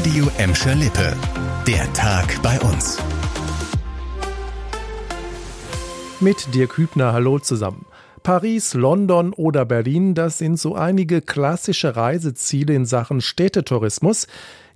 Radio Emscher Lippe. Der Tag bei uns. Mit Dirk Hübner, hallo zusammen. Paris, London oder Berlin, das sind so einige klassische Reiseziele in Sachen Städtetourismus.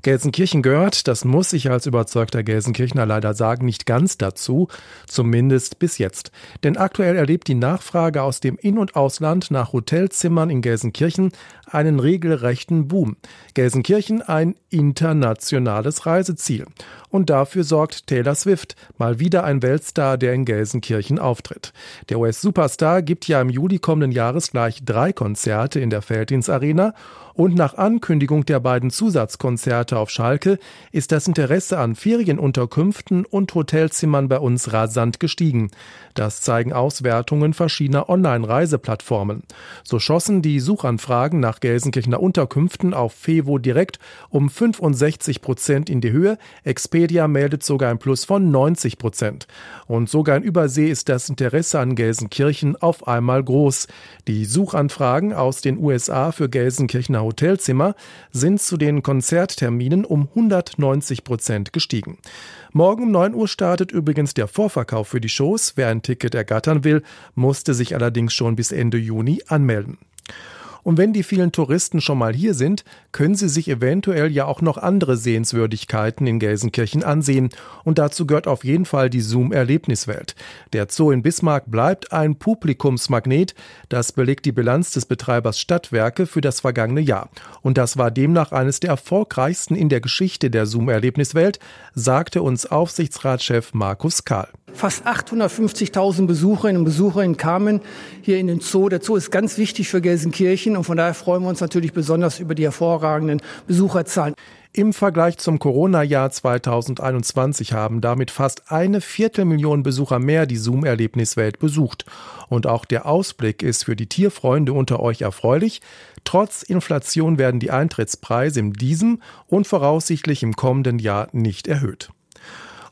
Gelsenkirchen gehört, das muss ich als überzeugter Gelsenkirchner leider sagen, nicht ganz dazu, zumindest bis jetzt. Denn aktuell erlebt die Nachfrage aus dem In- und Ausland nach Hotelzimmern in Gelsenkirchen einen regelrechten Boom. Gelsenkirchen ein internationales Reiseziel. Und dafür sorgt Taylor Swift, mal wieder ein Weltstar, der in Gelsenkirchen auftritt. Der US-Superstar gibt ja im Juli kommenden Jahres gleich drei Konzerte in der Feldins Arena und nach Ankündigung der beiden Zusatzkonzerte auf Schalke ist das Interesse an Ferienunterkünften und Hotelzimmern bei uns rasant gestiegen. Das zeigen Auswertungen verschiedener Online-Reiseplattformen. So schossen die Suchanfragen nach Gelsenkirchener Unterkünften auf Fevo direkt um 65 Prozent in die Höhe. Expedia meldet sogar ein Plus von 90 Prozent. Und sogar in Übersee ist das Interesse an Gelsenkirchen auf einmal groß. Die Suchanfragen aus den USA für Gelsenkirchener Hotelzimmer sind zu den Konzertterminen um 190 Prozent gestiegen. Morgen um 9 Uhr startet übrigens der Vorverkauf für die Shows. Wer ein Ticket ergattern will, musste sich allerdings schon bis Ende Juni anmelden. Und wenn die vielen Touristen schon mal hier sind, können sie sich eventuell ja auch noch andere Sehenswürdigkeiten in Gelsenkirchen ansehen. Und dazu gehört auf jeden Fall die Zoom-Erlebniswelt. Der Zoo in Bismarck bleibt ein Publikumsmagnet. Das belegt die Bilanz des Betreibers Stadtwerke für das vergangene Jahr. Und das war demnach eines der erfolgreichsten in der Geschichte der Zoom-Erlebniswelt, sagte uns Aufsichtsratschef Markus Kahl. Fast 850.000 Besucherinnen und Besucher kamen hier in den Zoo. Der Zoo ist ganz wichtig für Gelsenkirchen und von daher freuen wir uns natürlich besonders über die hervorragenden Besucherzahlen. Im Vergleich zum Corona-Jahr 2021 haben damit fast eine Viertelmillion Besucher mehr die Zoom-Erlebniswelt besucht. Und auch der Ausblick ist für die Tierfreunde unter euch erfreulich. Trotz Inflation werden die Eintrittspreise in diesem und voraussichtlich im kommenden Jahr nicht erhöht.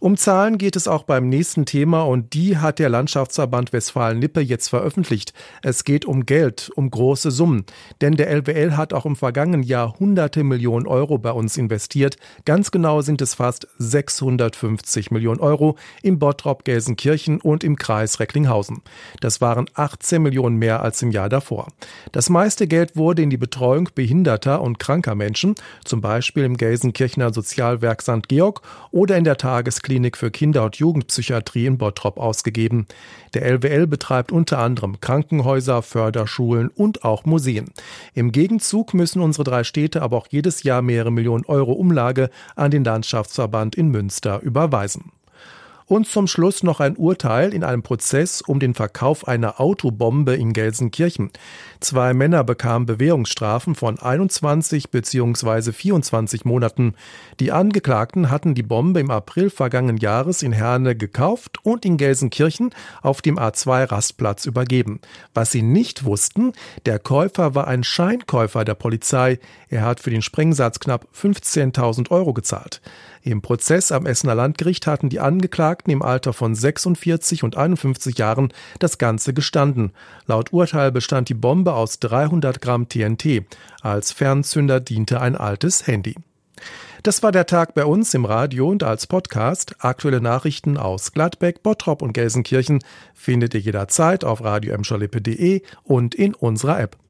Um Zahlen geht es auch beim nächsten Thema und die hat der Landschaftsverband Westfalen-Lippe jetzt veröffentlicht. Es geht um Geld, um große Summen. Denn der LWL hat auch im vergangenen Jahr hunderte Millionen Euro bei uns investiert. Ganz genau sind es fast 650 Millionen Euro im Bottrop Gelsenkirchen und im Kreis Recklinghausen. Das waren 18 Millionen mehr als im Jahr davor. Das meiste Geld wurde in die Betreuung behinderter und kranker Menschen, zum Beispiel im Gelsenkirchener Sozialwerk St. Georg oder in der Tagesklinik Klinik für Kinder- und Jugendpsychiatrie in Bottrop ausgegeben. Der LWL betreibt unter anderem Krankenhäuser, Förderschulen und auch Museen. Im Gegenzug müssen unsere drei Städte aber auch jedes Jahr mehrere Millionen Euro Umlage an den Landschaftsverband in Münster überweisen. Und zum Schluss noch ein Urteil in einem Prozess um den Verkauf einer Autobombe in Gelsenkirchen. Zwei Männer bekamen Bewährungsstrafen von 21 bzw. 24 Monaten. Die Angeklagten hatten die Bombe im April vergangenen Jahres in Herne gekauft und in Gelsenkirchen auf dem A2-Rastplatz übergeben. Was sie nicht wussten, der Käufer war ein Scheinkäufer der Polizei. Er hat für den Sprengsatz knapp 15.000 Euro gezahlt. Im Prozess am Essener Landgericht hatten die Angeklagten im Alter von 46 und 51 Jahren das Ganze gestanden. Laut Urteil bestand die Bombe aus 300 Gramm TNT. Als Fernzünder diente ein altes Handy. Das war der Tag bei uns im Radio und als Podcast. Aktuelle Nachrichten aus Gladbeck, Bottrop und Gelsenkirchen findet ihr jederzeit auf radio und in unserer App.